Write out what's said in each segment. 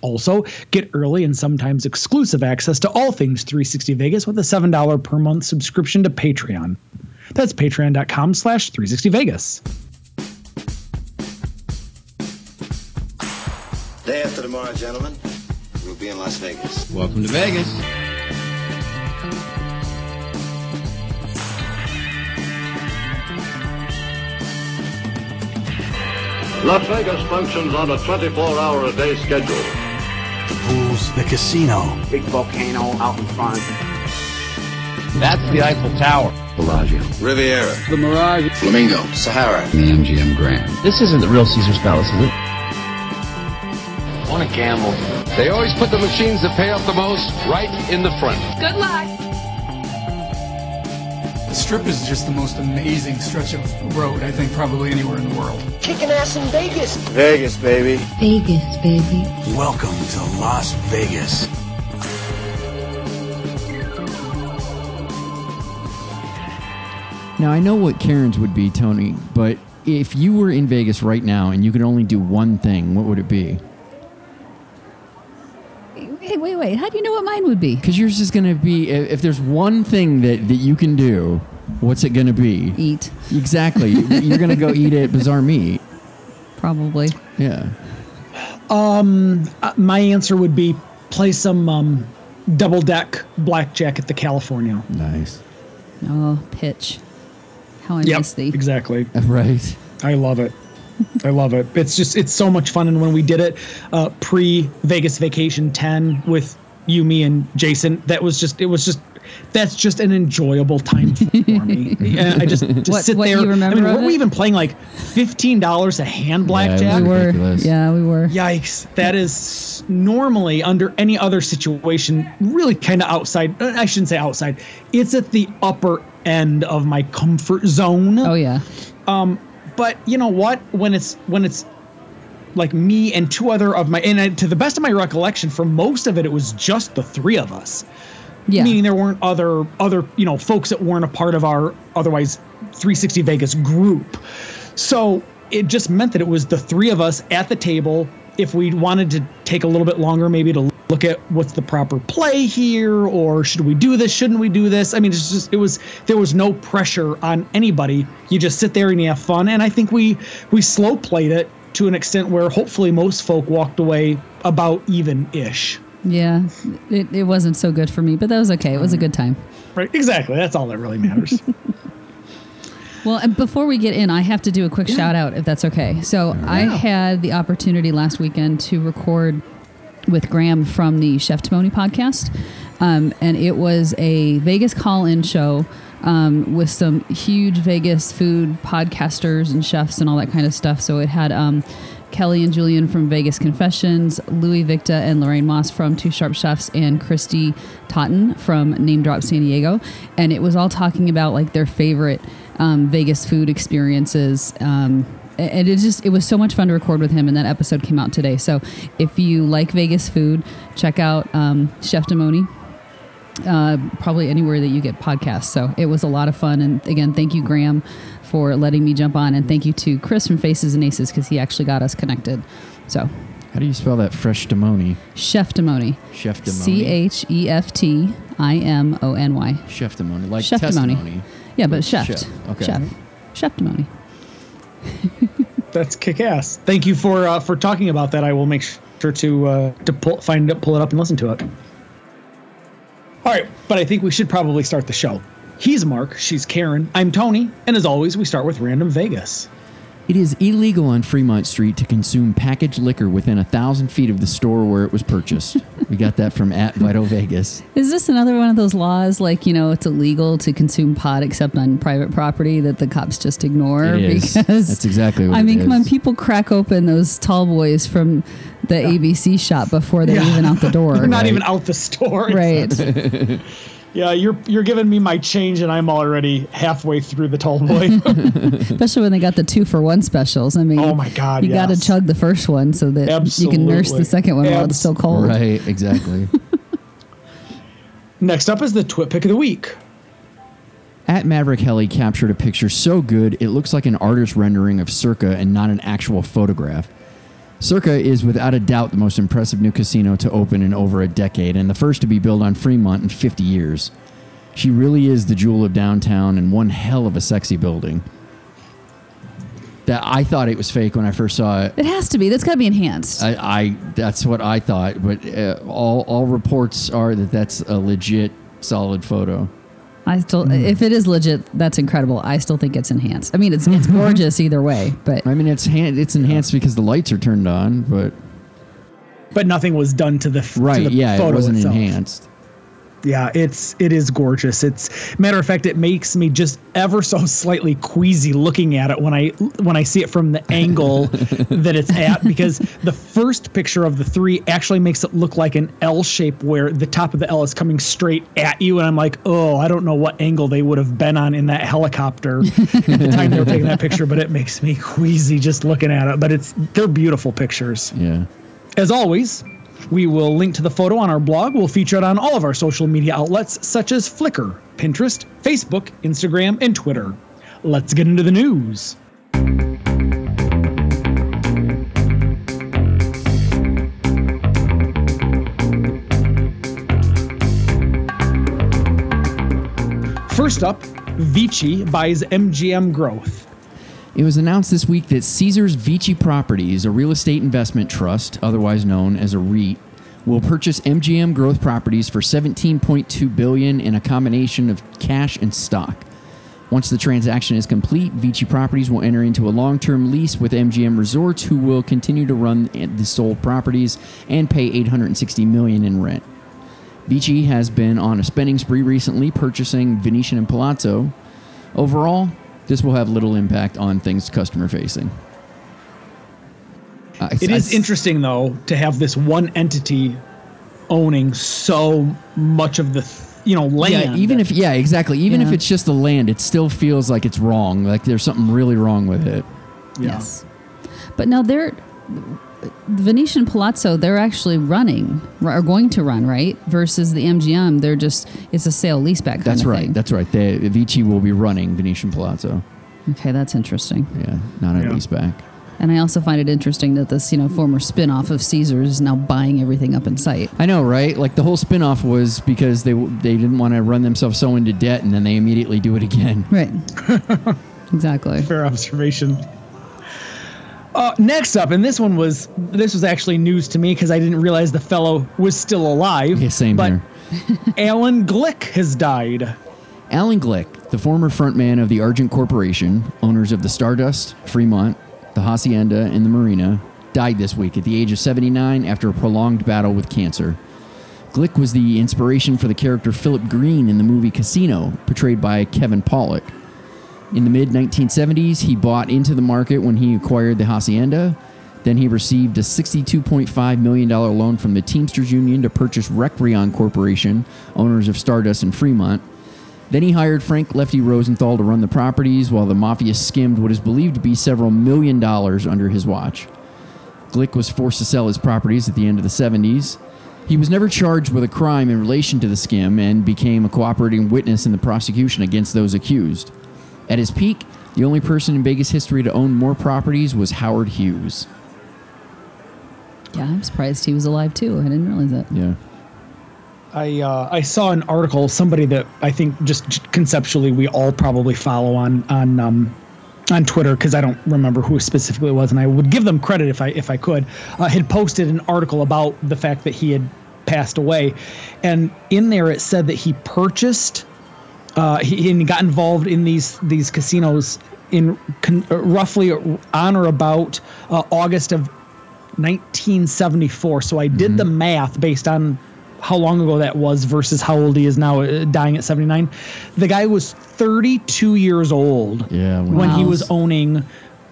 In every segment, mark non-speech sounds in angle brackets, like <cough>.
Also, get early and sometimes exclusive access to all things 360 Vegas with a $7 per month subscription to Patreon. That's patreon.com slash 360 Vegas. Day after tomorrow, gentlemen, we'll be in Las Vegas. Welcome to Vegas. Las Vegas functions on a 24-hour a day schedule. The pools, the casino. Big volcano out in front. That's the Eiffel Tower. Bellagio. Riviera. The Mirage. Flamingo. Sahara. The MGM Grand. This isn't the real Caesar's Palace, is it? Want to gamble? They always put the machines that pay off the most right in the front. Good luck. The strip is just the most amazing stretch of road, I think, probably anywhere in the world. Kicking ass in Vegas. Vegas, baby. Vegas, baby. Welcome to Las Vegas. Now I know what Karen's would be, Tony, but if you were in Vegas right now and you could only do one thing, what would it be? Hey, wait, wait. How do you know what mine would be? Because yours is going to be if if there's one thing that, that you can do, what's it going to be? Eat, Exactly. You're going to go <laughs> eat at Bazaar Meat. probably. Yeah. Uh, my answer would be play some um, double deck blackjack at the California. Nice. Oh, pitch. How I miss thee. exactly. <laughs> Right. I love it. I love it. It's just it's so much fun. And when we did it uh, pre Vegas Vacation 10 with you, me, and Jason, that was just it was just that's just an enjoyable time for me. <laughs> And I just to What- sit what there. you remember I mean, were we even playing like fifteen dollars a hand blackjack? was We were. ridiculous. Yeah, we were. Yikes! That is normally under any other situation, really kind of outside. uh, I shouldn't say outside. It's at the upper end of my comfort zone. Oh yeah. Um, But you know what? When it's when it's like me and two other of my and I, to the best of my recollection, for most of it, it was just the three of us. Yeah. Meaning there weren't other other you know folks that weren't a part of our otherwise 360 Vegas group. So it just meant that it was the three of us at the table. If we wanted to take a little bit longer, maybe to look at what's the proper play here, or should we do this? Shouldn't we do this? I mean, it's just it was there was no pressure on anybody. You just sit there and you have fun, and I think we we slow played it to an extent where hopefully most folk walked away about even ish. Yeah. It, it wasn't so good for me, but that was okay. It was a good time. Right? Exactly. That's all that really matters. <laughs> <laughs> Well, and before we get in, I have to do a quick shout out if that's okay. So I had the opportunity last weekend to record with Graham from the Cheftimony podcast, um, and it was a Vegas call-in show um, with some huge Vegas food podcasters and chefs and all that kind of stuff. So it had. Um, Kelly and Julian from Vegas Confessions, Louis Victa and Lorraine Moss from Two Sharp Chefs, and Christy Totten from Name Drop San Diego. And it was all talking about like their favorite um, Vegas food experiences. Um, and it just it was so much fun to record with him, and that episode came out today. So if you like Vegas food, check out um, Cheftimony uh, probably anywhere that you get podcasts. So it was a lot of fun. And again, thank you, Graham, for letting me jump on. And thank you to Chris from Faces and Aces because he actually got us connected. So, How do you spell that fresh demoni? Chef Demoni. Chef demoni. C H E F T I M O N Y. Chef demoni. Like Chef testimony. Demoni. Yeah, but chef. chef. Okay. Chef. Chef Demoni. <laughs> That's kick ass. Thank you for uh, for talking about that. I will make sure to uh, to pull find it, pull it up, and listen to it. All right, but I think we should probably start the show. He's Mark. She's Karen. I'm Tony, and as always, we start with Random Vegas. It is illegal on Fremont Street to consume packaged liquor within a thousand feet of the store where it was purchased. we got that from at Vital Vegas. Is this another one of those laws like, you know, it's illegal to consume pot except on private property that the cops just ignore? It is. <laughs> Because That's exactly what I it mean, come on, people crack open those tall boys from the ABC shop before they're Yeah. even out the door. They're <laughs> not right? even out the store. Right. <laughs> Yeah, you're you're giving me my change, and I'm already halfway through the tall boy. <laughs> Especially when they got the two for one specials. I mean, Oh my God, you got to yes. chug the first one so that you can nurse the second one while it's still cold. Right, exactly. <laughs> Next up is the twit pick of the week. At Maverick Heli captured a picture so good it looks like an artist rendering of Circa and not an actual photograph. Circa is without a doubt the most impressive new casino to open in over a decade and the first to be built on Fremont in 50 years. She really is the jewel of downtown and one hell of a sexy building. That I thought it was fake when I first saw it. It has to be. That's got to be enhanced. I, I that's what I thought, but uh, all all reports are that that's a legit solid photo. I still, Hmm. if it is legit, that's incredible. I still think it's enhanced. I mean, it's it's <laughs> gorgeous either way, but I mean, it's hand, it's enhanced because the lights are turned on, but But nothing was done to the to right, the yeah, it wasn't itself. enhanced. Yeah, it's it is gorgeous. It's matter of fact, it makes me just ever so slightly queasy looking at it when I when I see it from the angle <laughs> that it's at because the first picture of the three actually makes it look like an L shape where the top of the L is coming straight at you, and I'm like, oh, I don't know what angle they would have been on in that helicopter <laughs> at the time they were taking that picture, but it makes me queasy just looking at it. But it's they're beautiful pictures. Yeah. As always, we will link to the photo on our blog. We'll feature it on all of our social media outlets such as Flickr, Pinterest, Facebook, Instagram, and Twitter. Let's get into the news. First up, Vici buys MGM Growth. It was announced this week that Caesars Vici Properties, a real estate investment trust, otherwise known as a REIT, will purchase MGM Growth Properties for 17.2 billion in a combination of cash and stock. Once the transaction is complete, Vici Properties will enter into a long-term lease with MGM Resorts, who will continue to run the sold properties and pay 860 million in rent. Vici has been on a spending spree recently, purchasing Venetian and Palazzo. Overall, this will have little impact on things customer facing. Uh, It is interesting, though, to have this one entity owning so much of the, th- you know, land. Yeah, even if yeah, exactly. Even if it's just the land, it still feels like it's wrong. Like there's something really wrong with it. yes. But now they're Venetian Palazzo. They're actually running or are going to run right versus the MGM. They're just it's a sale leaseback. That's right. Thing. That's right. The Vici will be running Venetian Palazzo. okay, that's interesting. Yeah, not a Yeah. lease back. And I also find it interesting that this you know former spin-off of Caesars is now buying everything up in sight. I know, right? Like the whole spinoff was because they they didn't want to run themselves so into debt, and then they immediately do it again. Right. <laughs> exactly. fair observation. Uh, next up, and this one was this was actually news to me because I didn't realize the fellow was still alive. Yeah, same but here. <laughs> Allen Glick has died. Allen Glick, the former frontman of the Argent Corporation, owners of the Stardust, Fremont, the Hacienda, and the Marina, died this week at the age of 79 after a prolonged battle with cancer. Glick was the inspiration for the character Philip Green in the movie Casino, portrayed by Kevin Pollak. In the mid 1970s, he bought into the market when he acquired the Hacienda. Then he received a $62.5 million loan from the Teamsters Union to purchase Recrion Corporation, owners of Stardust and Fremont. Then he hired Frank Lefty Rosenthal to run the properties while the mafia skimmed what is believed to be several million dollars under his watch. Glick was forced to sell his properties at the end of the 70s. He was never charged with a crime in relation to the skim and became a cooperating witness in the prosecution against those accused. At his peak, the only person in Vegas history to own more properties was Howard Hughes. Yeah, I'm surprised he was alive too. I didn't realize that. Yeah. I uh, I saw an article, somebody that I think just conceptually we all probably follow on on um, on Twitter because I don't remember who specifically it was, and I would give them credit if I if I could. Uh, had posted an article about the fact that he had passed away, and in there it said that he purchased, uh, he, he got involved in these these casinos in con- uh, roughly on or about uh, August of 1974. So I did the math based on how long ago that was versus how old he is now, uh, dying at 79. The guy was 32 years old Yeah. when he was owning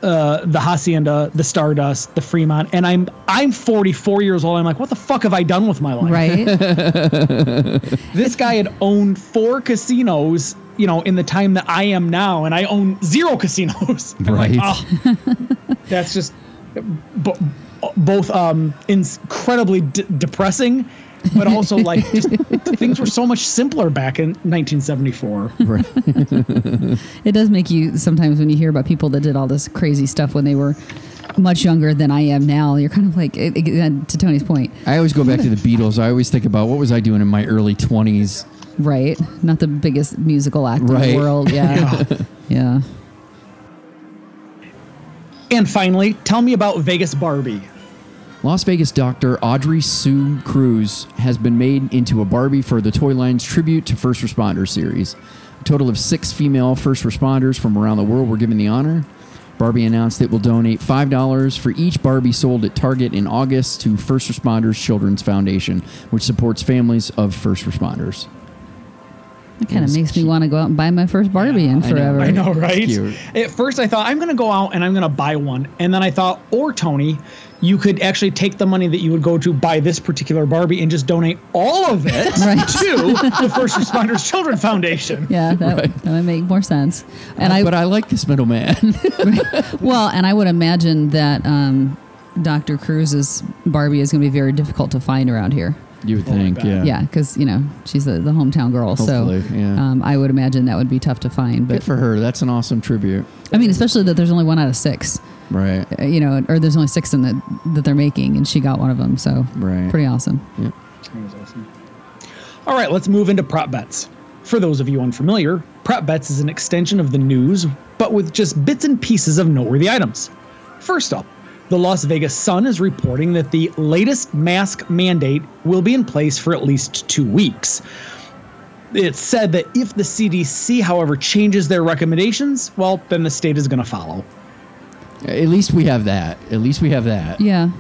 uh, the Hacienda, the Stardust, the Fremont, and I'm I'm 44 years old. I'm like, what the fuck have I done with my life? Right? <laughs> This guy had owned four casinos, you know, in the time that I am now, and I own zero casinos. <laughs> I'm like, Right. "Oh." that's just bo- both um, incredibly d- depressing, but also <laughs> like just, things were so much simpler back in 1974. Right. <laughs> it does make you sometimes when you hear about people that did all this crazy stuff when they were much younger than I am now. You're kind of like, it, it- to Tony's point, I always go back to the Beatles. I always think about what was I doing in my early 20s. right? Not the biggest musical act in the world. <laughs> Yeah. yeah. And finally, tell me about Vegas Barbie. Las Vegas doctor Audrey Sue Cruz has been made into a Barbie for the Toy Line's tribute to first responders series. A total of six female first responders from around the world were given the honor. Barbie announced it will donate $5 for each Barbie sold at Target in August to First Responders Children's Foundation, which supports families of first responders. It kind of Yes. makes me want to go out and buy my first Barbie in I know, forever. I know, right? At first, I thought I'm going to go out and I'm going to buy one, and then I thought, or Tony, you could actually take the money that you would go to buy this particular Barbie and just donate all of it <laughs> Right. <laughs> to the First Responders Children Foundation. Yeah, that, that would make more sense. And I, but I like this middleman. <laughs> well, and I would imagine that um, Dr. Cruz's Barbie is going to be very difficult to find around here. You would think, yeah. Yeah, because you know she's the, the hometown girl, Hopefully, so yeah. um, I would imagine that would be tough to find. Good But for her. That's an awesome tribute. I mean, especially that there's only one out of six, Right. uh, you know, or there's only six in that that they're making, and she got one of them, so Right. pretty awesome. Yeah. All right, let's move into prop bets. For those of you unfamiliar, prop bets is an extension of the news, but with just bits and pieces of noteworthy items. First up, the Las Vegas Sun is reporting that the latest mask mandate will be in place for at least two weeks. It's said that if the CDC, however, changes their recommendations, well, then the state is going to follow. At least we have that. At least we have that. Yeah,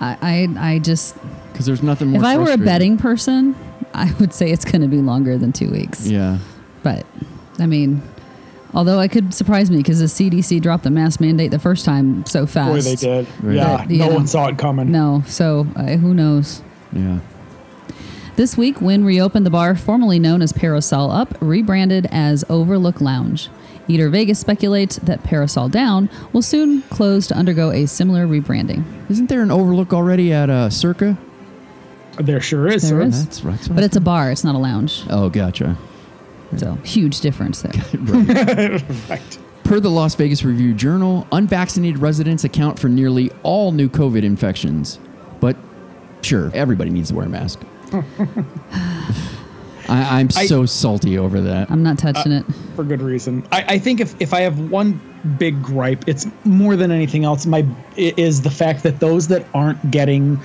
I I, I just Because there's nothing more. if I were a betting person, I would say it's going to be longer than two weeks. Yeah. But I mean, although it could surprise me because the CDC dropped the mask mandate the first time so fast. Boy, they did. Right. Yeah, But, you no know, one saw it coming. No, so uh, who knows? Yeah. This week, Wynn reopened the bar formerly known as Parasol Up, rebranded as Overlook Lounge. Eater Vegas speculates that Parasol Down will soon close to undergo a similar rebranding. Isn't there an overlook already at uh, Circa? There sure is, There sir. is. That's right. That's what But I it's a bar, it's not a lounge. Oh, gotcha. So, huge difference there. <laughs> <laughs> Right. Per the Las Vegas Review Journal, unvaccinated residents account for nearly all new COVID infections. But sure, everybody needs to wear a mask. <laughs> I, I'm I- so salty over that. I'm not touching uh, it. for good reason. I, I think if, if I have one big gripe, it's more than anything else. My is the fact that those that aren't getting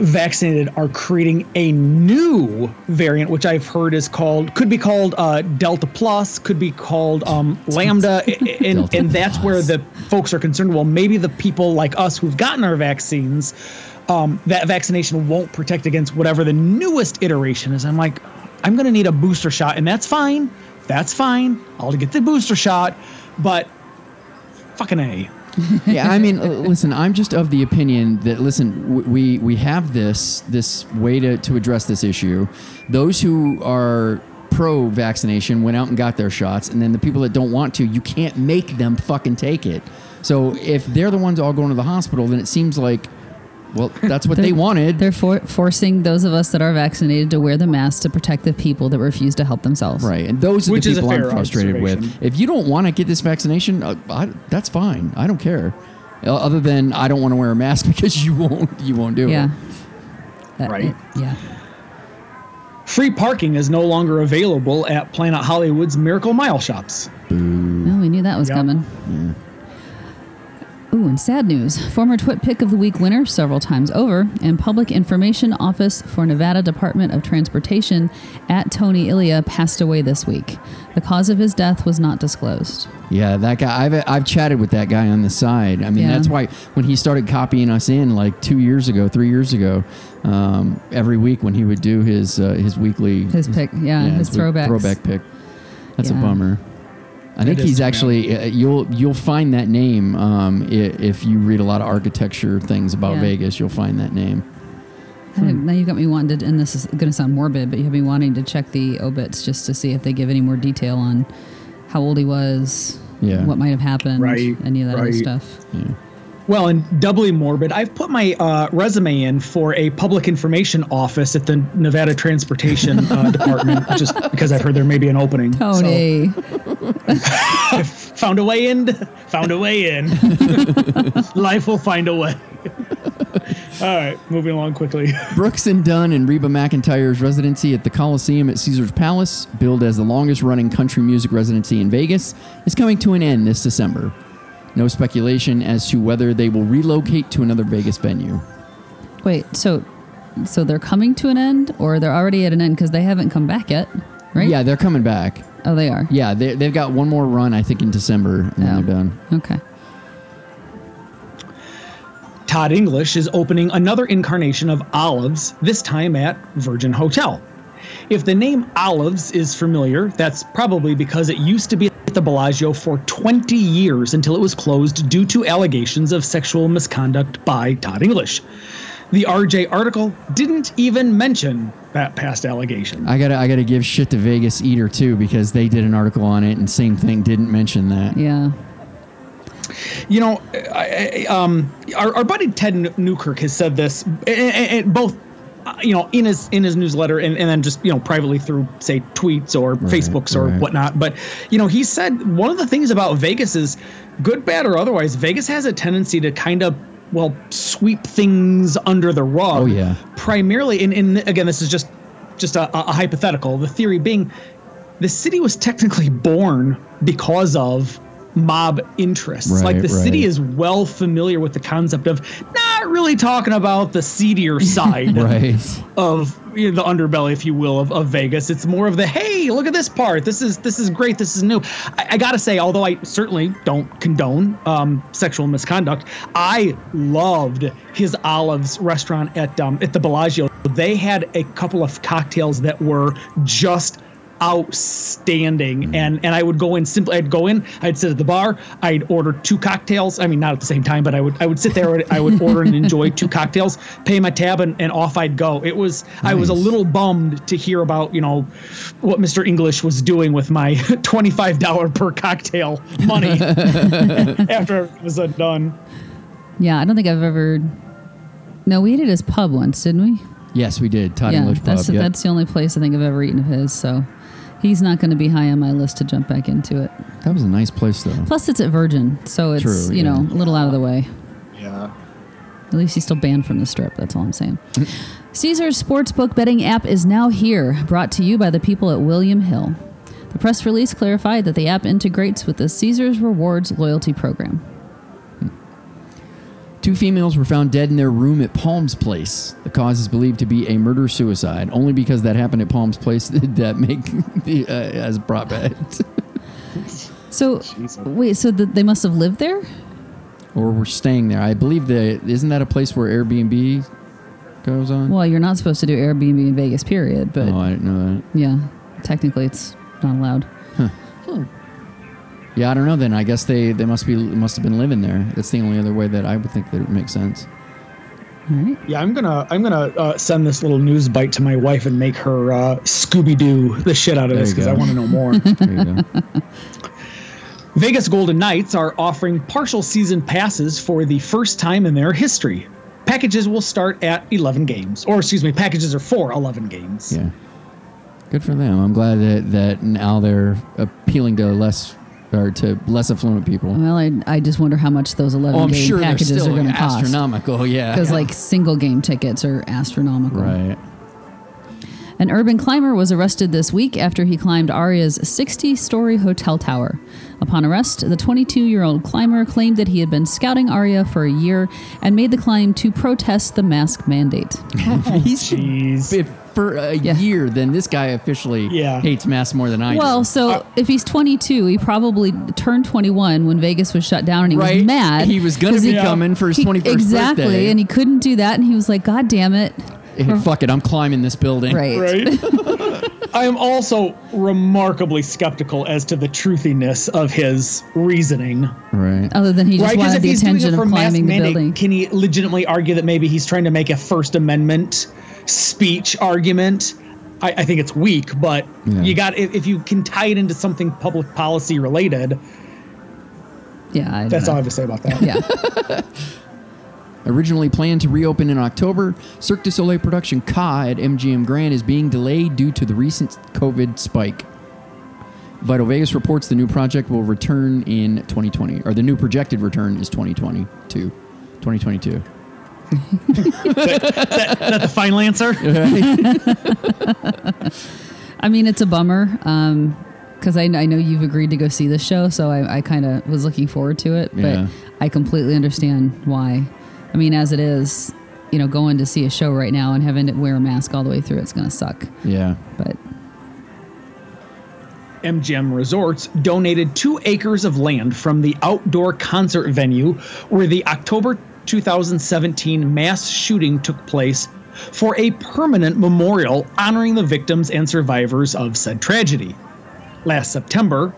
vaccinated are creating a new variant, which I've heard is called could be called uh, Delta Plus, could be called um, Lambda, <laughs> and and that's where the folks are concerned. Well, maybe the people like us who've gotten our vaccines. Um, that vaccination won't protect against whatever the newest iteration is. I'm like, I'm going to need a booster shot, and that's fine. That's fine. I'll get the booster shot, but fucking a. <laughs> yeah, I mean, uh, listen, I'm just of the opinion that listen, we we have this this way to to address this issue. Those who are pro vaccination went out and got their shots, and then the people that don't want to, you can't make them fucking take it. So if they're the ones all going to the hospital, then it seems like, well, that's what they wanted. They're for- forcing those of us that are vaccinated to wear the mask to protect the people that refuse to help themselves. Right, and those are Which the is people I'm frustrated with. If you don't want to get this vaccination, uh, I, that's fine. I don't care. Uh, Other than I don't want to wear a mask <laughs> because you won't, you won't do Yeah. it. Uh, Right. Yeah. Free parking is no longer available at Planet Hollywood's Miracle Mile shops. Well, we knew that was Yep. coming. Ooh, and sad news. Former Twit Pick of the Week winner several times over and Public Information Office for Nevada Department of Transportation at Tony Illia passed away this week. The cause of his death was not disclosed. Yeah, that guy. I've I've chatted with that guy on the side. I mean, Yeah. that's why when he started copying us in like two years ago, three years ago, um, every week when he would do his uh, his weekly His pick, yeah, his week- throwbacks. throwback pick. That's a bummer. I think he's actually uh, you'll you'll find that name um, i- if you read a lot of architecture things about Yeah. Vegas. You'll find that name. I think Now you've got me wanting to, and this is going to sound morbid, but you have me wanting to check the obits just to see if they give any more detail on how old he was, Yeah. what might have happened, Right, any of that other right. stuff. Well, and doubly morbid, I've put my uh, resume in for a public information office at the Nevada Transportation uh, <laughs> Department, just because I've heard there may be an opening. So, Tony, <laughs> found a way in. Found a way in. <laughs> Life will find a way. <laughs> All right, moving along quickly. Brooks and Dunn and Reba McEntire's residency at the Coliseum at Caesar's Palace, billed as the longest running country music residency in Vegas, is coming to an end this December. No speculation as to whether they will relocate to another Vegas venue. wait, so so they're coming to an end, or they're already at an end because they haven't come back yet, right? Yeah, they're coming back. Oh, they are. Yeah, they, they've got one more run, I think, in December, and then Oh. they're done. Okay. Todd English is opening another incarnation of Olives, this time at Virgin Hotel. If the name Olives is familiar, that's probably because it used to be at the Bellagio for 20 years until it was closed due to allegations of sexual misconduct by Todd English. The RJ article didn't even mention that past allegation. I gotta I gotta give shit to Vegas Eater too because they did an article on it and same thing didn't mention that. Yeah. You know, I, I, um, our, our buddy Ted Newkirk has said this, and, and both, uh, you know, in his in his newsletter, and, and then just you know privately through say tweets or Facebooks or right. whatnot. But you know, he said one of the things about Vegas is, good, bad, or otherwise, Vegas has a tendency to kind of well sweep things under the rug. Oh, yeah. Primarily, and, and again, this is just just a, a hypothetical. The theory being, the city was technically born because of mob interests. like Right, the city is well familiar with the concept of not really talking about the seedier <laughs> side Right. of you know, the underbelly, if you will, of, of Vegas. It's more of the hey, look at this part. This is this is great. This is new. I, I gotta say, although I certainly don't condone um, sexual misconduct, I loved his Olives restaurant at um, at the Bellagio. They had a couple of cocktails that were just outstanding and and I would go in simply I'd go in I'd sit at the bar I'd order two cocktails I mean not at the same time but I would I would sit there I would order and enjoy two cocktails pay my tab and, and off I'd go it was I was a little bummed to hear about you know what Mr. English was doing with my <laughs> $25 per cocktail money <laughs> after it was done Yeah, I don't think I've ever. No, we ate at his pub once, didn't we? Yes, we did. Todd yeah, English Pub. that's yep. that's the only place I think I've ever eaten of his. So he's not going to be high on my list to jump back into it. that was a nice place though. Plus, it's at Virgin, so it's True, you know a little out of the way. yeah At least he's still banned from the strip. That's all I'm saying. Caesar's sportsbook betting app is now here, brought to you by the people at William Hill. The press release clarified that the app integrates with the Caesar's Rewards loyalty program. Two females were found dead in their room at Palms Place. The cause is believed to be a murder suicide. Only because that happened at Palms Place <laughs> did that make the uh, as prop bet. <laughs> So, wait, so th- they must have lived there? or were staying there. I believe that isn't that a place where Airbnb goes on? Well, you're not supposed to do Airbnb in Vegas, period. But oh, I didn't know that. yeah, technically it's not allowed. Yeah, I don't know. Then I guess they they must be must have been living there. That's the only other way that I would think that it would make sense. All right. Yeah, I'm gonna I'm gonna uh, send this little news bite to my wife and make her uh, Scooby Doo the shit out of There this because I want to know more. <laughs> Go. <laughs> Vegas Golden Knights are offering partial season passes for the first time in their history. Packages will start at 11 games, or excuse me, packages are for 11 games. Yeah. Good for them. I'm glad that, that now they're appealing to less or to less affluent people. Well, I, I just wonder how much those 11 Oh, game sure packages are going to cost. astronomical. Yeah. Because like single game tickets are astronomical. right. An urban climber was arrested this week after he climbed Aria's 60 story hotel tower. Upon arrest, the 22 year old climber claimed that he had been scouting Aria for a year and made the climb to protest the mask mandate. <laughs> He's Jeez. if for a Yeah. year, then this guy officially Yeah. hates masks more than I Well, do. Well, so if he's 22, he probably turned 21 when Vegas was shut down and he Right. was mad. He was going to be he- coming for his he- 21st Exactly. birthday. Exactly, and he couldn't do that. And he was like, God damn it. Hey, hmm. fuck it, I'm climbing this building. Right. Right? <laughs> <laughs> I am also remarkably skeptical as to the truthiness of his reasoning. Right. Other than he just Right? Wanted if the he's doing attention it of climbing the mandate, building. can he legitimately argue that maybe he's trying to make a First Amendment speech argument? I, I think it's weak, but Yeah. you got if, if you can tie it into something public policy related, Yeah, I that's don't all I have to say about that. Yeah. <laughs> Originally planned to reopen in October, Cirque du Soleil production Ka at MGM Grand is being delayed due to the recent COVID spike. Vital Vegas reports the new project will return in 2020, or the new projected return is 2022. 2022. That's the final answer. <laughs> I mean, it's a bummer um, because I, I know you've agreed to go see this show, so I, I kind of was looking forward to it. Yeah. But I completely understand why. I mean, as it is, you know, going to see a show right now and having to wear a mask all the way through, it's going to suck. Yeah. But MGM Resorts donated two acres of land from the outdoor concert venue where the October 2017 mass shooting took place for a permanent memorial honoring the victims and survivors of said tragedy. Last September,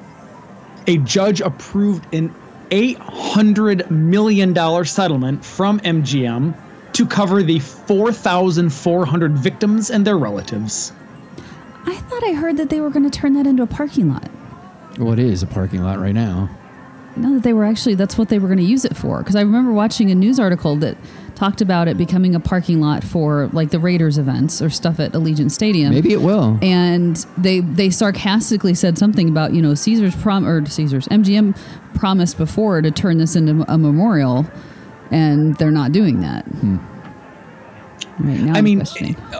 a judge approved an $800 million settlement from MGM to cover the 4,400 victims and their relatives. I thought I heard that they were going to turn that into a parking lot. Well, it is a parking lot right now. No, that they were actually, that's what they were going to use it for. Because I remember watching a news article that talked about it becoming a parking lot for like the Raiders events or stuff at Allegiant Stadium. Maybe it will. and they they sarcastically said something about you know Caesar's prom or Caesar's MGM promised before to turn this into a memorial, and they're not doing that. Hmm. Right now, I I'm mean.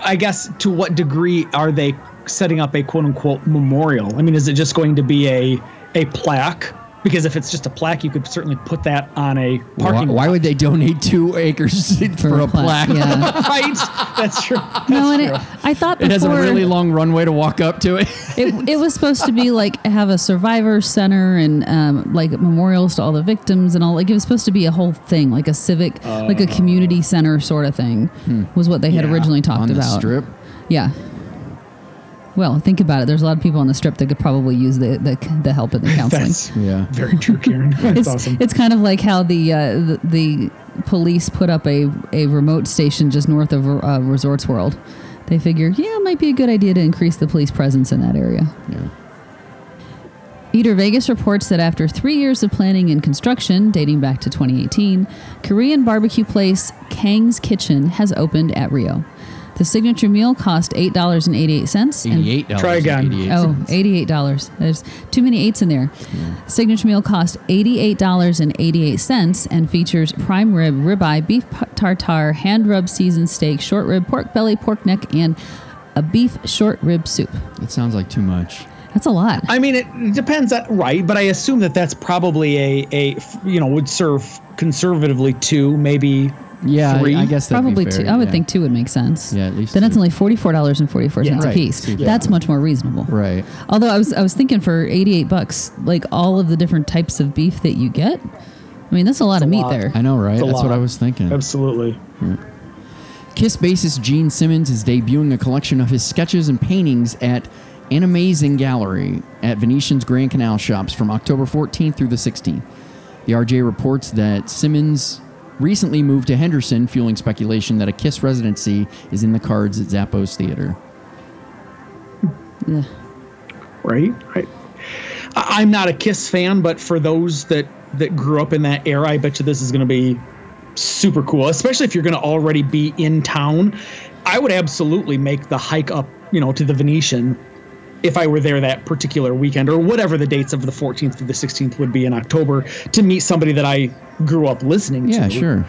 I guess to what degree are they setting up a quote unquote memorial? I mean, is it just going to be a a plaque? Because if it's just a plaque, you could certainly put that on a Why, parking why lot. would they donate two acres <laughs> for, a plaque? Yeah. <laughs> <laughs> right? That's true. That's no, and it. I thought It has a really long runway to walk up to it. it, it was supposed to be like have a survivor center and um, like memorials to all the victims and all like it was supposed to be a whole thing like a civic like a community center sort of thing was what they had Yeah. originally talked on the about strip. yeah well think about it there's a lot of people on the strip that could probably use the the, the help in the <laughs> counseling That's Yeah. very true, Karen. <laughs> That's it's, awesome. it's kind of like how the, uh, the the police put up a, a remote station just north of uh, Resorts World. They figure, yeah, it might be a good idea to increase the police presence in that area. Yeah. Eater Vegas reports that after three years of planning and construction, dating back to 2018, Korean barbecue place Kang's Kitchen has opened at Rio. The signature meal cost $8.88. and- Eighty-eight dollars. Try again. Oh, $88. There's too many eights in there. Signature meal cost $88.88 and features prime rib, ribeye, beef tartare, hand rub seasoned steak, short rib, pork belly, pork neck, and a beef short rib soup. It sounds like too much. That's a lot. I mean, it depends, on, right? But I assume that that's probably a a you know would serve conservatively two, maybe Yeah, three. I, I guess that'd Probably be fair, two. I would yeah. think two would make sense. Yeah, at least Then it's only forty-four dollars and forty-four cents Yeah. a Right. piece. Yeah. That's much more reasonable. Right. Although I was I was thinking for eighty-eight bucks, like all of the different types of beef that you get. I mean, that's a lot of a meat lot. there. I know, right? It's a That's what. I was thinking. Absolutely. Kiss bassist Gene Simmons is debuting a collection of his sketches and paintings at Animazing Gallery at Venetian's Grand Canal Shoppes from October 14th through the 16th. The RJ reports that Simmons recently moved to Henderson, fueling speculation that a Kiss residency is in the cards at Zappos Theater. Ugh. right? Right. I- I'm not a Kiss fan, but for those that that grew up in that era, I bet you this is going to be super cool. Especially if you're going to already be in town, I would absolutely make the hike up, you know, to the Venetian if I were there that particular weekend or whatever the dates of the 14th to the 16th would be in October to meet somebody that I grew up listening Yeah, to. Yeah, sure.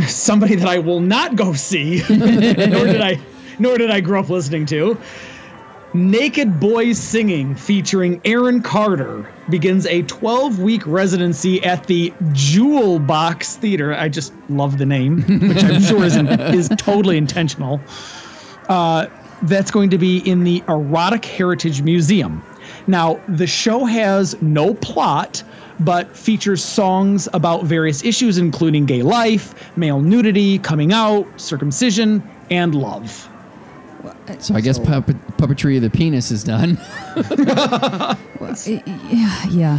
<laughs> somebody that I will not go see, <laughs> nor did I, nor did I grow up listening to. Naked Boys Singing, featuring Aaron Carter, begins a 12 week residency at the Jewel Box Theater. I just love the name, which I'm sure is, <laughs> is totally intentional. Uh, that's going to be in the Erotic Heritage Museum. Now, the show has no plot, but features songs about various issues, including gay life, male nudity, coming out, circumcision, and love. So I guess puppet, puppetry of the penis is done. <laughs> Yeah, yeah.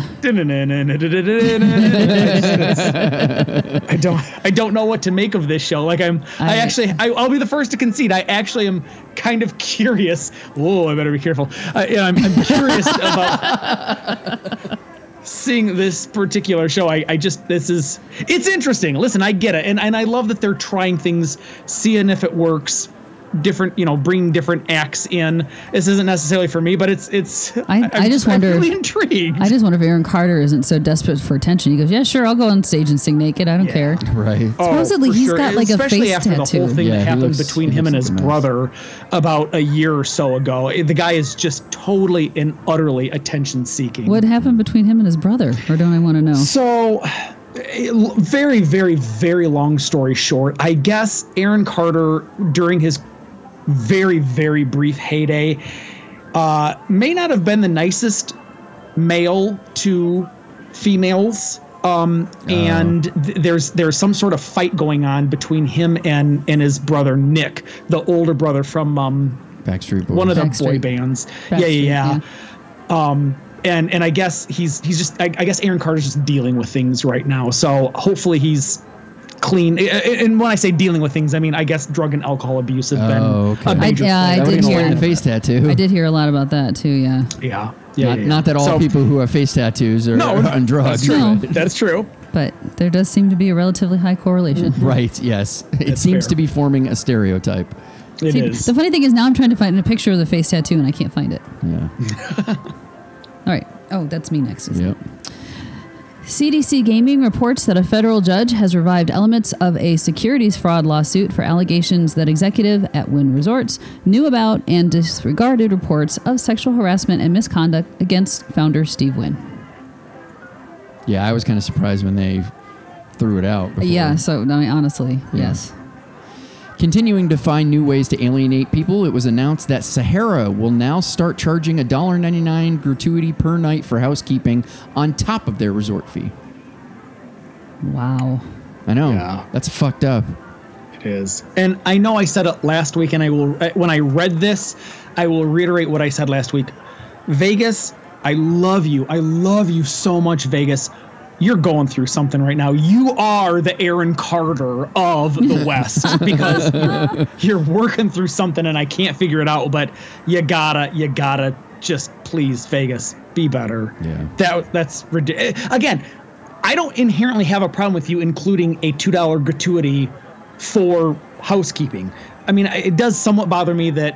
I don't I don't know what to make of this show. Like I'm I, I- actually I, I'll be the first to concede. I actually am kind of curious. Whoa, I better be careful. Uh, yeah, I'm, I'm curious <laughs> about seeing this particular show. I, I just this is it's interesting. Listen, I get it, and and I love that they're trying things, seeing if it works. Different, you know, bringing different acts in. This isn't necessarily for me, but it's it's. I- I'm just wonder I'm really if- intrigued. I just wonder if Aaron Carter isn't so desperate for attention. He goes, "Yeah, sure, I'll go on stage and sing naked. I don't care." <laughs> right. Oh, Supposedly for he's got, like, a especially face after the whole thing Yeah, that happened looks- between him and his like a brother about a year or so ago. Eh, the guy is just totally and utterly attention seeking. What happened between him and his brother? Or don't I want to know? So, eh, very, very, very long story short, I guess Aaron Carter, during his very, very brief heyday, uh, may not have been the nicest male to females. Um, and th- there's there's some sort of fight going on between him and and his brother Nick, the older brother from um, Backstreet Boys. one of the boy Backstreet. bands. yeah, yeah, yeah. Um, and and I guess he's he's just I, I guess Aaron Carter's just dealing with things right now. So hopefully he's clean. A- a- And when I say dealing with things, I mean I guess drug and alcohol abuse have been Oh, okay. a I- major. yeah, I did hear- the face tattoo. I did hear a lot about that too. Yeah. yeah, yeah, Not, yeah, not that all So- people who have face tattoos are No, <laughs> on drugs. That's true. No. That's true. But there does seem to be a relatively high correlation. Mm-hmm. Right. Yes. It That's seems fair. to be forming a stereotype. It is. See, The funny thing is now I'm trying to find a picture of the face tattoo and I can't find it. Yeah. <laughs> All right. Oh, that's me next. isn't Yep. it? CDC Gaming reports that a federal judge has revived elements of a securities fraud lawsuit for allegations that executive at Wynn Resorts knew about and disregarded reports of sexual harassment and misconduct against founder Steve Wynn. Yeah. I was kind of surprised when they threw it out. before. Yeah, so I mean, honestly, yes. Continuing to find new ways to alienate people, it was announced that Sahara will now start charging $1.99 gratuity per night for housekeeping on top of their resort fee. Wow. I know. Yeah. That's fucked up. It is. And I know I said it last week, and I will, uh, when I read this, I will reiterate what I said last week. Vegas, I love you. I love you so much, Vegas. You're going through something right now. You are the Aaron Carter of the <laughs> West because you're, <laughs> you're working through something, and I can't figure it out. But you gotta, you gotta just please, Vegas, be better. Yeah. That that's ridiculous. Again, I don't inherently have a problem with you including a two dollar gratuity for housekeeping. I mean, it does somewhat bother me that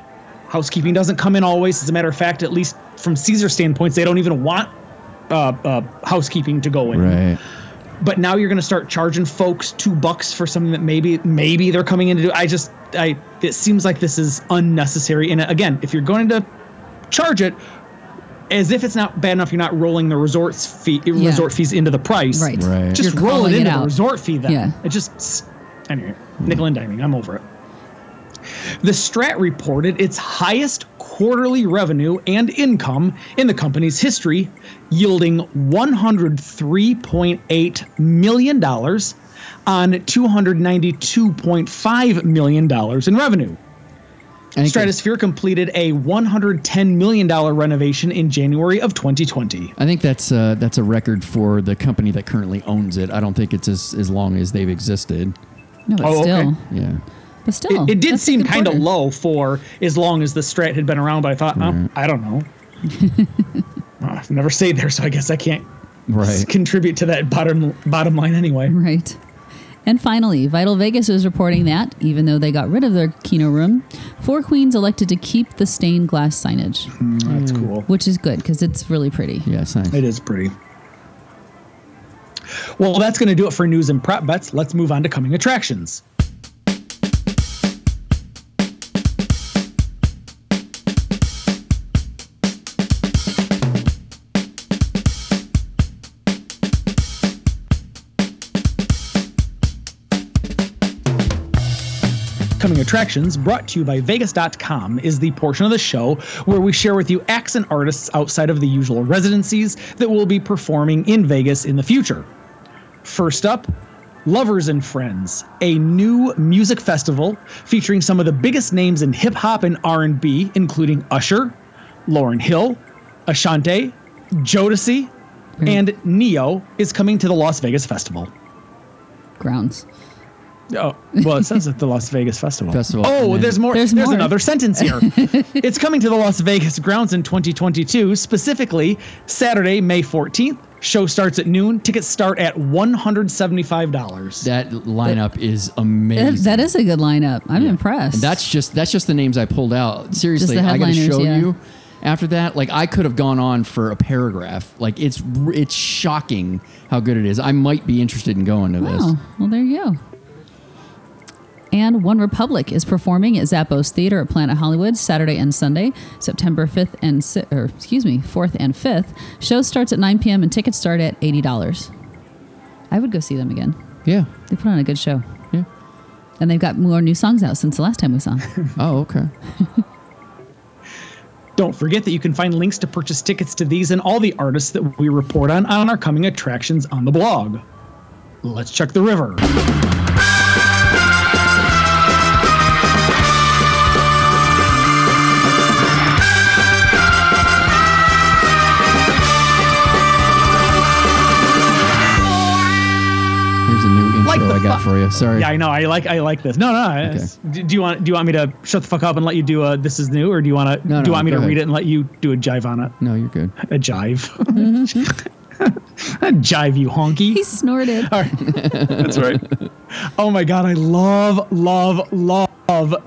housekeeping doesn't come in always. As a matter of fact, at least from Caesar's standpoints, they don't even want uh, uh, housekeeping to go in. Right. But now you're going to start charging folks two bucks for something that maybe maybe they're coming in to do. I just I it seems like this is unnecessary. And again, if you're going to charge it. As if it's not bad enough, you're not rolling the resorts fee, resort fees into the price. Right. Right. Just You're roll it calling it into the resort fee then. Yeah. It just anyway, nickel and diming. I'm over it. The Strat reported its highest quarterly revenue and income in the company's history, yielding $103.8 million on $292.5 million in revenue. I Stratosphere completed a $110 million renovation in January of 2020. I think that's uh, that's a record for the company that currently owns it. I don't think it's as, as long as they've existed. No, but Oh, okay. still. Yeah. But still. It, it did seem kind of low for as long as the Strat had been around, but I thought, oh, I don't know. <laughs> Well, I've never stayed there, so I guess I can't Right. <laughs> contribute to that bottom bottom line anyway. Right. And finally, Vital Vegas is reporting that, even though they got rid of their Keno room, Four Queens elected to keep the stained glass signage, hmm. That's hmm. cool. which is good because it's really pretty. Yeah, it's nice. It is pretty. Well, that's going to do it for news and prep bets. Let's move on to coming attractions. Attractions, brought to you by Vegas.com, is the portion of the show where we share with you acts and artists outside of the usual residencies that will be performing in Vegas in the future. First up, Lovers and Friends, a new music festival featuring some of the biggest names in hip hop and R&B, including Usher, Lauryn Hill, Ashanti, Jodeci, mm. and Ne-Yo, is coming to the Las Vegas Festival. Grounds. Oh, well, it says at the Las Vegas Festival. Festival, Oh, then- there's more. There's There's, more. another sentence here. <laughs> it's coming to the Las Vegas grounds in 2022, specifically Saturday, May 14th. Show starts at noon. Tickets start at $175. That lineup is That, amazing. that is a good lineup. I'm impressed. And that's just that's just the names I pulled out. Seriously, I got to headliners, show yeah. you. After that, like I could have gone on for a paragraph. Like it's it's shocking how good it is. I might be interested in going to this. Oh, well, there you go. And OneRepublic is performing at Zappos Theater at Planet Hollywood Saturday and Sunday, September 5th and si- or excuse me, 4th and 5th. Show starts at 9 p.m. and tickets start at $80. I would go see them again. Yeah. They put on a good show. Yeah. And they've got more new songs out since the last time we saw them. <laughs> <laughs> Oh, okay. Don't forget that you can find links to purchase tickets to these and all the artists that we report on on our coming attractions on the blog. Let's check the river. Like the I got fu- for you. Sorry. Yeah, I know. I like. I like this. No, no. it's- Do, do you want? Do you want me to shut the fuck up and let you do a "This is new," or do you want to? No, do you want me to ahead. read it and let you do a jive on it? No, you're good. A jive. <laughs> Mm-hmm. a jive, you honky. he snorted. All right. <laughs> That's right. Oh my god, I love, love, love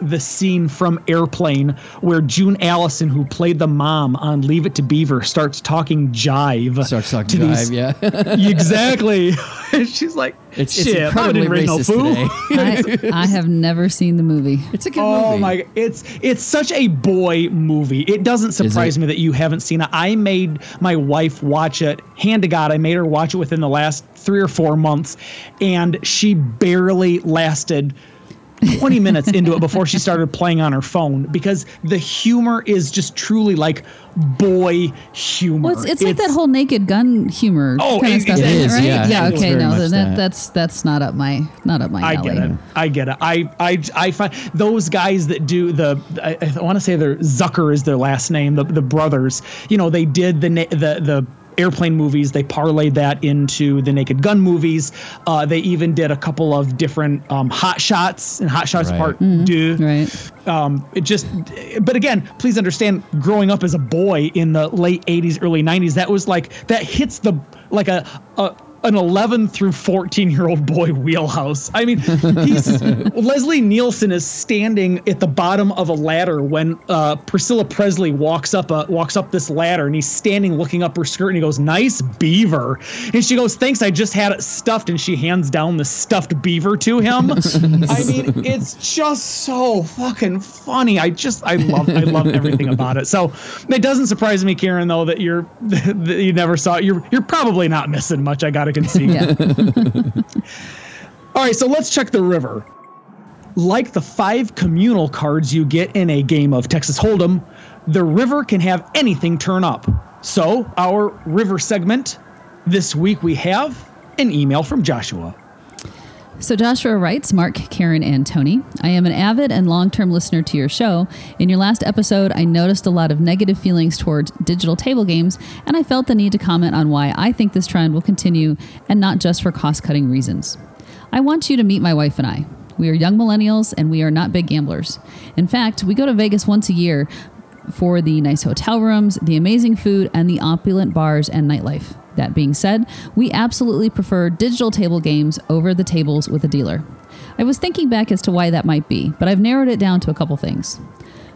the scene from Airplane where June Allison, who played the mom on Leave It to Beaver, starts talking jive. Starts talking to jive, these- yeah. <laughs> exactly. <laughs> She's like, It's, it's shit, I incredibly didn't raise no racist today. <laughs> I, I have never seen the movie. It's a good Oh movie. my! It's it's such a boy movie. It doesn't surprise it? me that you haven't seen it. I made my wife watch it. Hand to God, I made her watch it within the last three or four months, and she barely lasted. 20 minutes into it before she started playing on her phone because the humor is just truly like boy humor. Well, it's, it's, like that whole naked gun humor Oh, kind it- of stuff, it is, right? yeah. yeah. Okay, no, that, that. that's that's not up my not up my I alley. get it. I get it. I I I find those guys that do the I, I want to say their Zucker is their last name. The the brothers. You know, they did the the the airplane movies. They parlayed that into the Naked Gun movies. Uh, they even did a couple of different um, Hot Shots and Hot Shots Right. Part Mm-hmm. Deux. Right. Um, it just, but again, please understand, growing up as a boy in the late '80s, early '90s, that was like that hits the like a. a an 11 through 14 year old boy wheelhouse. I mean, he's <laughs> Leslie Nielsen is standing at the bottom of a ladder when uh, Priscilla Presley walks up a, walks up this ladder and he's standing looking up her skirt and he goes, "Nice beaver," and she goes, "Thanks, I just had it stuffed," and she hands down the stuffed beaver to him. <laughs> I mean, it's just so fucking funny. I just I love I love everything about it. So it doesn't surprise me, Karen, though that you're <laughs> that you never saw it. You're you're probably not missing much. I gotta concede. Yeah. <laughs> All right, so let's check the river. Like the five communal cards you get in a game of Texas Hold'em, the river can have anything turn up. So, our river segment this week we have an email from Joshua. So Joshua writes, Mark, Karen, and Tony. I am an avid and long-term listener to your show. In your last episode, I noticed a lot of negative feelings towards digital table games, and I felt the need to comment on why I think this trend will continue, and not just for cost-cutting reasons. I want you to meet my wife and I. We are young millennials, and we are not big gamblers. In fact, we go to Vegas once a year for the nice hotel rooms, the amazing food, and the opulent bars and nightlife. That being said, we absolutely prefer digital table games over the tables with a dealer. I was thinking back as to why that might be, but I've narrowed it down to a couple things.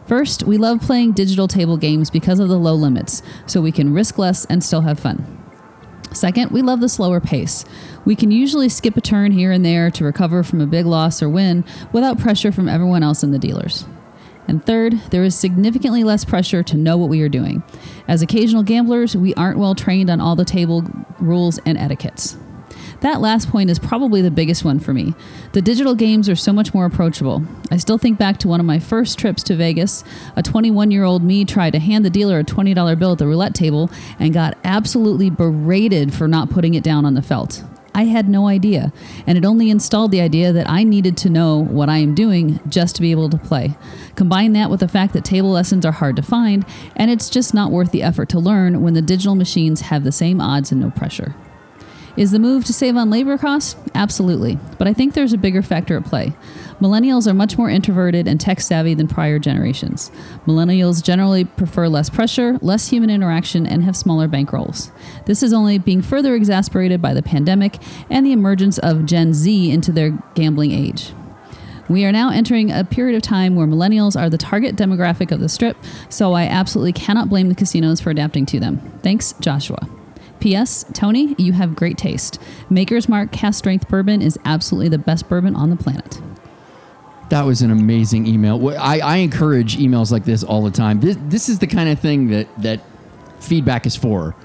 First, we love playing digital table games because of the low limits, so we can risk less and still have fun. Second, we love the slower pace. We can usually skip a turn here and there to recover from a big loss or win without pressure from everyone else in the dealers. And third, there is significantly less pressure to know what we are doing. As occasional gamblers, we aren't well trained on all the table rules and etiquettes. That last point is probably the biggest one for me. The digital games are so much more approachable. I still think back to one of my first trips to Vegas. A 21 year old me tried to hand the dealer a $20 bill at the roulette table and got absolutely berated for not putting it down on the felt. I had no idea, and it only installed the idea that I needed to know what I am doing just to be able to play. Combine that with the fact that table lessons are hard to find, and it's just not worth the effort to learn when the digital machines have the same odds and no pressure. Is the move to save on labor costs? Absolutely. But I think there's a bigger factor at play. Millennials are much more introverted and tech savvy than prior generations. Millennials generally prefer less pressure, less human interaction, and have smaller bankrolls. This is only being further exacerbated by the pandemic and the emergence of Gen Z into their gambling age. We are now entering a period of time where millennials are the target demographic of the strip, so I absolutely cannot blame the casinos for adapting to them. Thanks, Joshua. P.S. Tony, you have great taste. Maker's Mark Cask Strength Bourbon is absolutely the best bourbon on the planet. That was an amazing email. I, I encourage emails like this all the time. This this is the kind of thing that that feedback is for.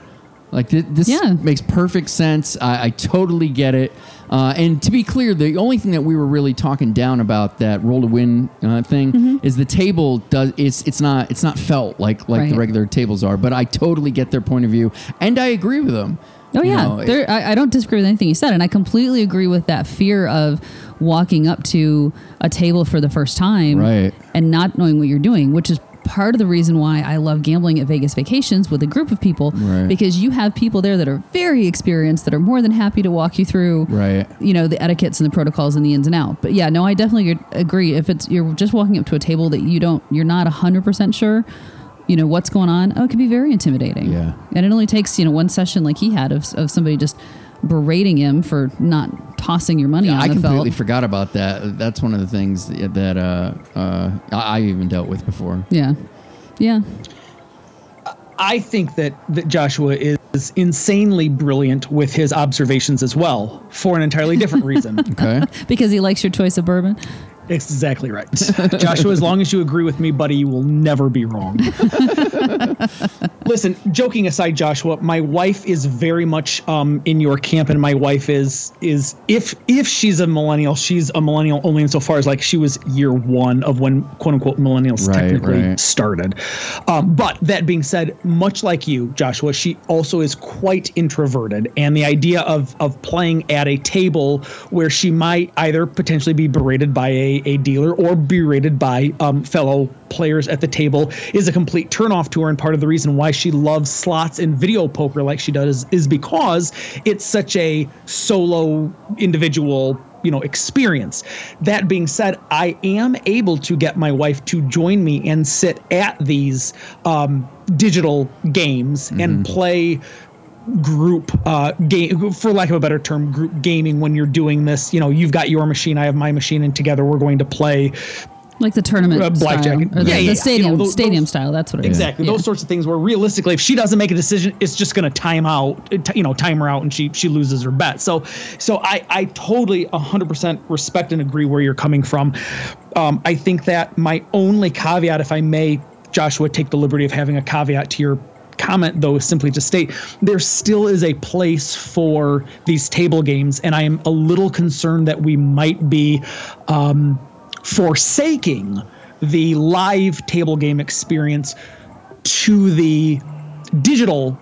Like th- this Yeah. makes perfect sense. I, I totally get it. Uh, and to be clear, the only thing that we were really talking down about that roll to win uh, thing Mm-hmm. is the table does it's it's not it's not felt like like the regular tables are. But I totally get their point of view, and I agree with them. Oh You yeah, know, I, I don't disagree with anything you said, and I completely agree with that fear of walking up to a table for the first time, Right. and not knowing what you're doing, which is part of the reason why I love gambling at Vegas Vacations with a group of people, Right. because you have people there that are very experienced that are more than happy to walk you through, Right. You know the etiquettes and the protocols and the ins and out. But yeah, no, I definitely agree. If it's you're just walking up to a table that you don't, you're not hundred percent sure. You know what's going on. Oh, it can be very intimidating. Yeah. And it only takes, you know, one session like he had of, of somebody just berating him for not tossing your money on I the completely felt. forgot about that. That's one of the things that uh, uh, I I even dealt with before. Yeah. Yeah. I think that, that Joshua is insanely brilliant with his observations as well for an entirely different <laughs> reason. Okay. <laughs> Because he likes your choice of bourbon. exactly right. Joshua, as long as you agree with me, buddy, you will never be wrong. <laughs> Listen, joking aside, Joshua, my wife is very much um, in your camp, and my wife is is if if she's a millennial, she's a millennial only insofar as like she was year one of when quote unquote millennials Right, technically right. started. Um, but that being said, much like you, Joshua, she also is quite introverted, and the idea of of playing at a table where she might either potentially be berated by a, a dealer or berated by um, fellow players at the table is a complete turnoff to her. And part of the reason why she loves slots and video poker like she does is because it's such a solo individual you know experience. That being said i am able to get my wife to join me and sit at these um, digital games and play group uh game for lack of a better term group gaming when you're doing this. You know you've got your machine i have my machine and together we're going to play Like the tournament Uh, blackjack. style. Or the, Yeah, yeah, the stadium You know, those- stadium those- style. That's what it is. exactly Yeah. those sorts of things where realistically if she doesn't make a decision it's just going to time out you know time her out and she she loses her bet so so i i totally 100% respect and agree where you're coming from um i think that my only caveat if i may joshua take the liberty of having a caveat to your comment though is simply to state there still is a place for these table games and i am a little concerned that we might be um forsaking the live table game experience to the digital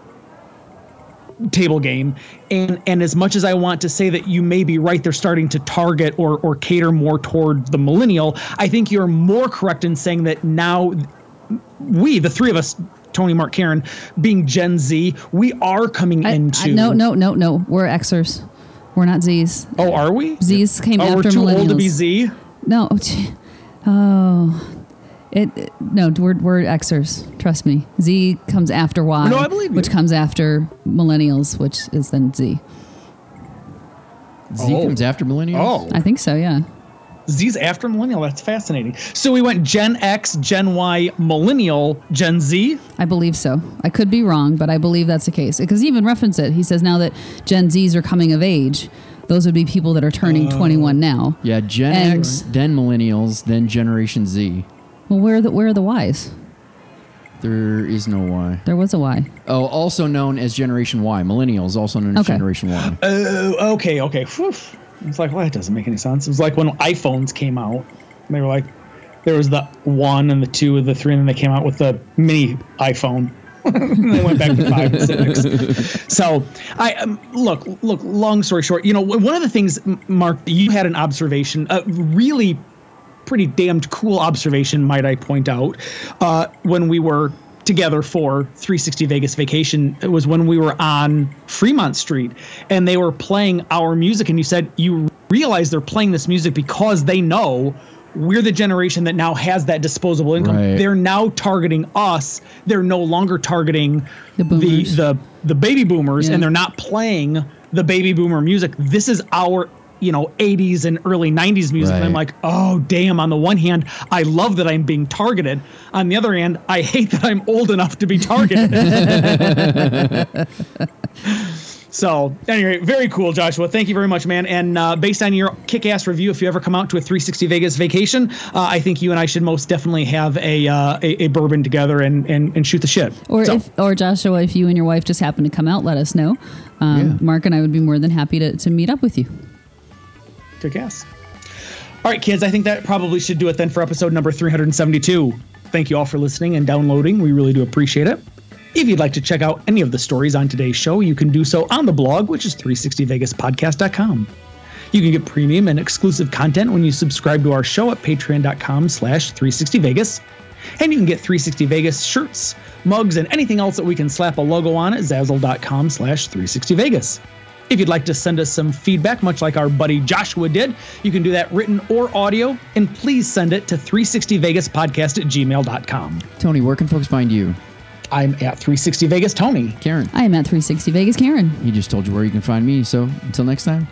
table game and and as much as I want to say that you may be right they're starting to target or or cater more toward the millennial I think you're more correct in saying that now we the three of us Tony Mark Karen being Gen Z we are coming I- into I, no, no, no, no. We're Xers. We're not Z's. oh are we Z's came oh after we're too millennials. old to be Z No. Oh. It, oh. it- no, we're we're Xers. Trust me. Z comes after Y, No, I believe you. which comes after millennials, which is then Z. Z Oh. comes after millennials. oh I think so. Yeah. Z's after millennial that's fascinating so we went Gen X Gen Y millennial Gen Z I believe so. I could be wrong, but I believe that's the case. Because he even referenced it. He says now that Gen Zs are coming of age, those would be people that are turning 21 now. Yeah, Gen And- X, then millennials, then Generation Z. Well, where are the where are the Ys? There is no Y. There was a Y. Oh, also known as Generation Y. Millennials, also known as Okay. Generation Y. Oh, okay, okay. Whew. It's like, well, that doesn't make any sense. It was like when iPhones came out. They were like, there was the one and the two and the three, and then they came out with the mini iPhone. And <laughs> they went back to five and six. <laughs> So I um, look, look. Long story short, you know, one of the things, Mark, you had an observation, a really pretty damned cool observation, might I point out, uh, when we were together for 360 Vegas Vacation. It was when we were on Fremont Street and they were playing our music, and you said you realize they're playing this music because they know we're the generation that now has that disposable income. Right. They're now targeting us. They're no longer targeting The boomers. the the baby boomers, Yeah. and they're not playing the baby boomer music. This is our you know 80s and early 90s music and i'm like oh damn on the one hand i love that i'm being targeted on the other hand i hate that i'm old enough to be targeted <laughs> <laughs> So, anyway, very cool, Joshua. Thank you very much, man. And uh, based on your kick-ass review, if you ever come out to a 360 Vegas vacation, uh, I think you and I should most definitely have a uh, a, a bourbon together and, and and shoot the shit. Or So, if, or Joshua, if you and your wife just happen to come out, let us know. Um, Yeah. Mark and I would be more than happy to, to meet up with you. kick-ass. All right, kids. I think that probably should do it then for episode number 372. Thank you all for listening and downloading. We really do appreciate it. If you'd like to check out any of the stories on today's show, you can do so on the blog, which is 360vegaspodcast.com. You can get premium and exclusive content when you subscribe to our show at patreon.com slash 360vegas. And you can get 360 Vegas shirts, mugs, and anything else that we can slap a logo on at zazzle.com slash 360vegas. If you'd like to send us some feedback, much like our buddy Joshua did, you can do that written or audio, and please send it to 360vegaspodcast at gmail.com. Tony, where can folks find you? I'm at 360 Vegas Tony. Karen, I am at 360 Vegas Karen. he just told you where you can find me. So until next time.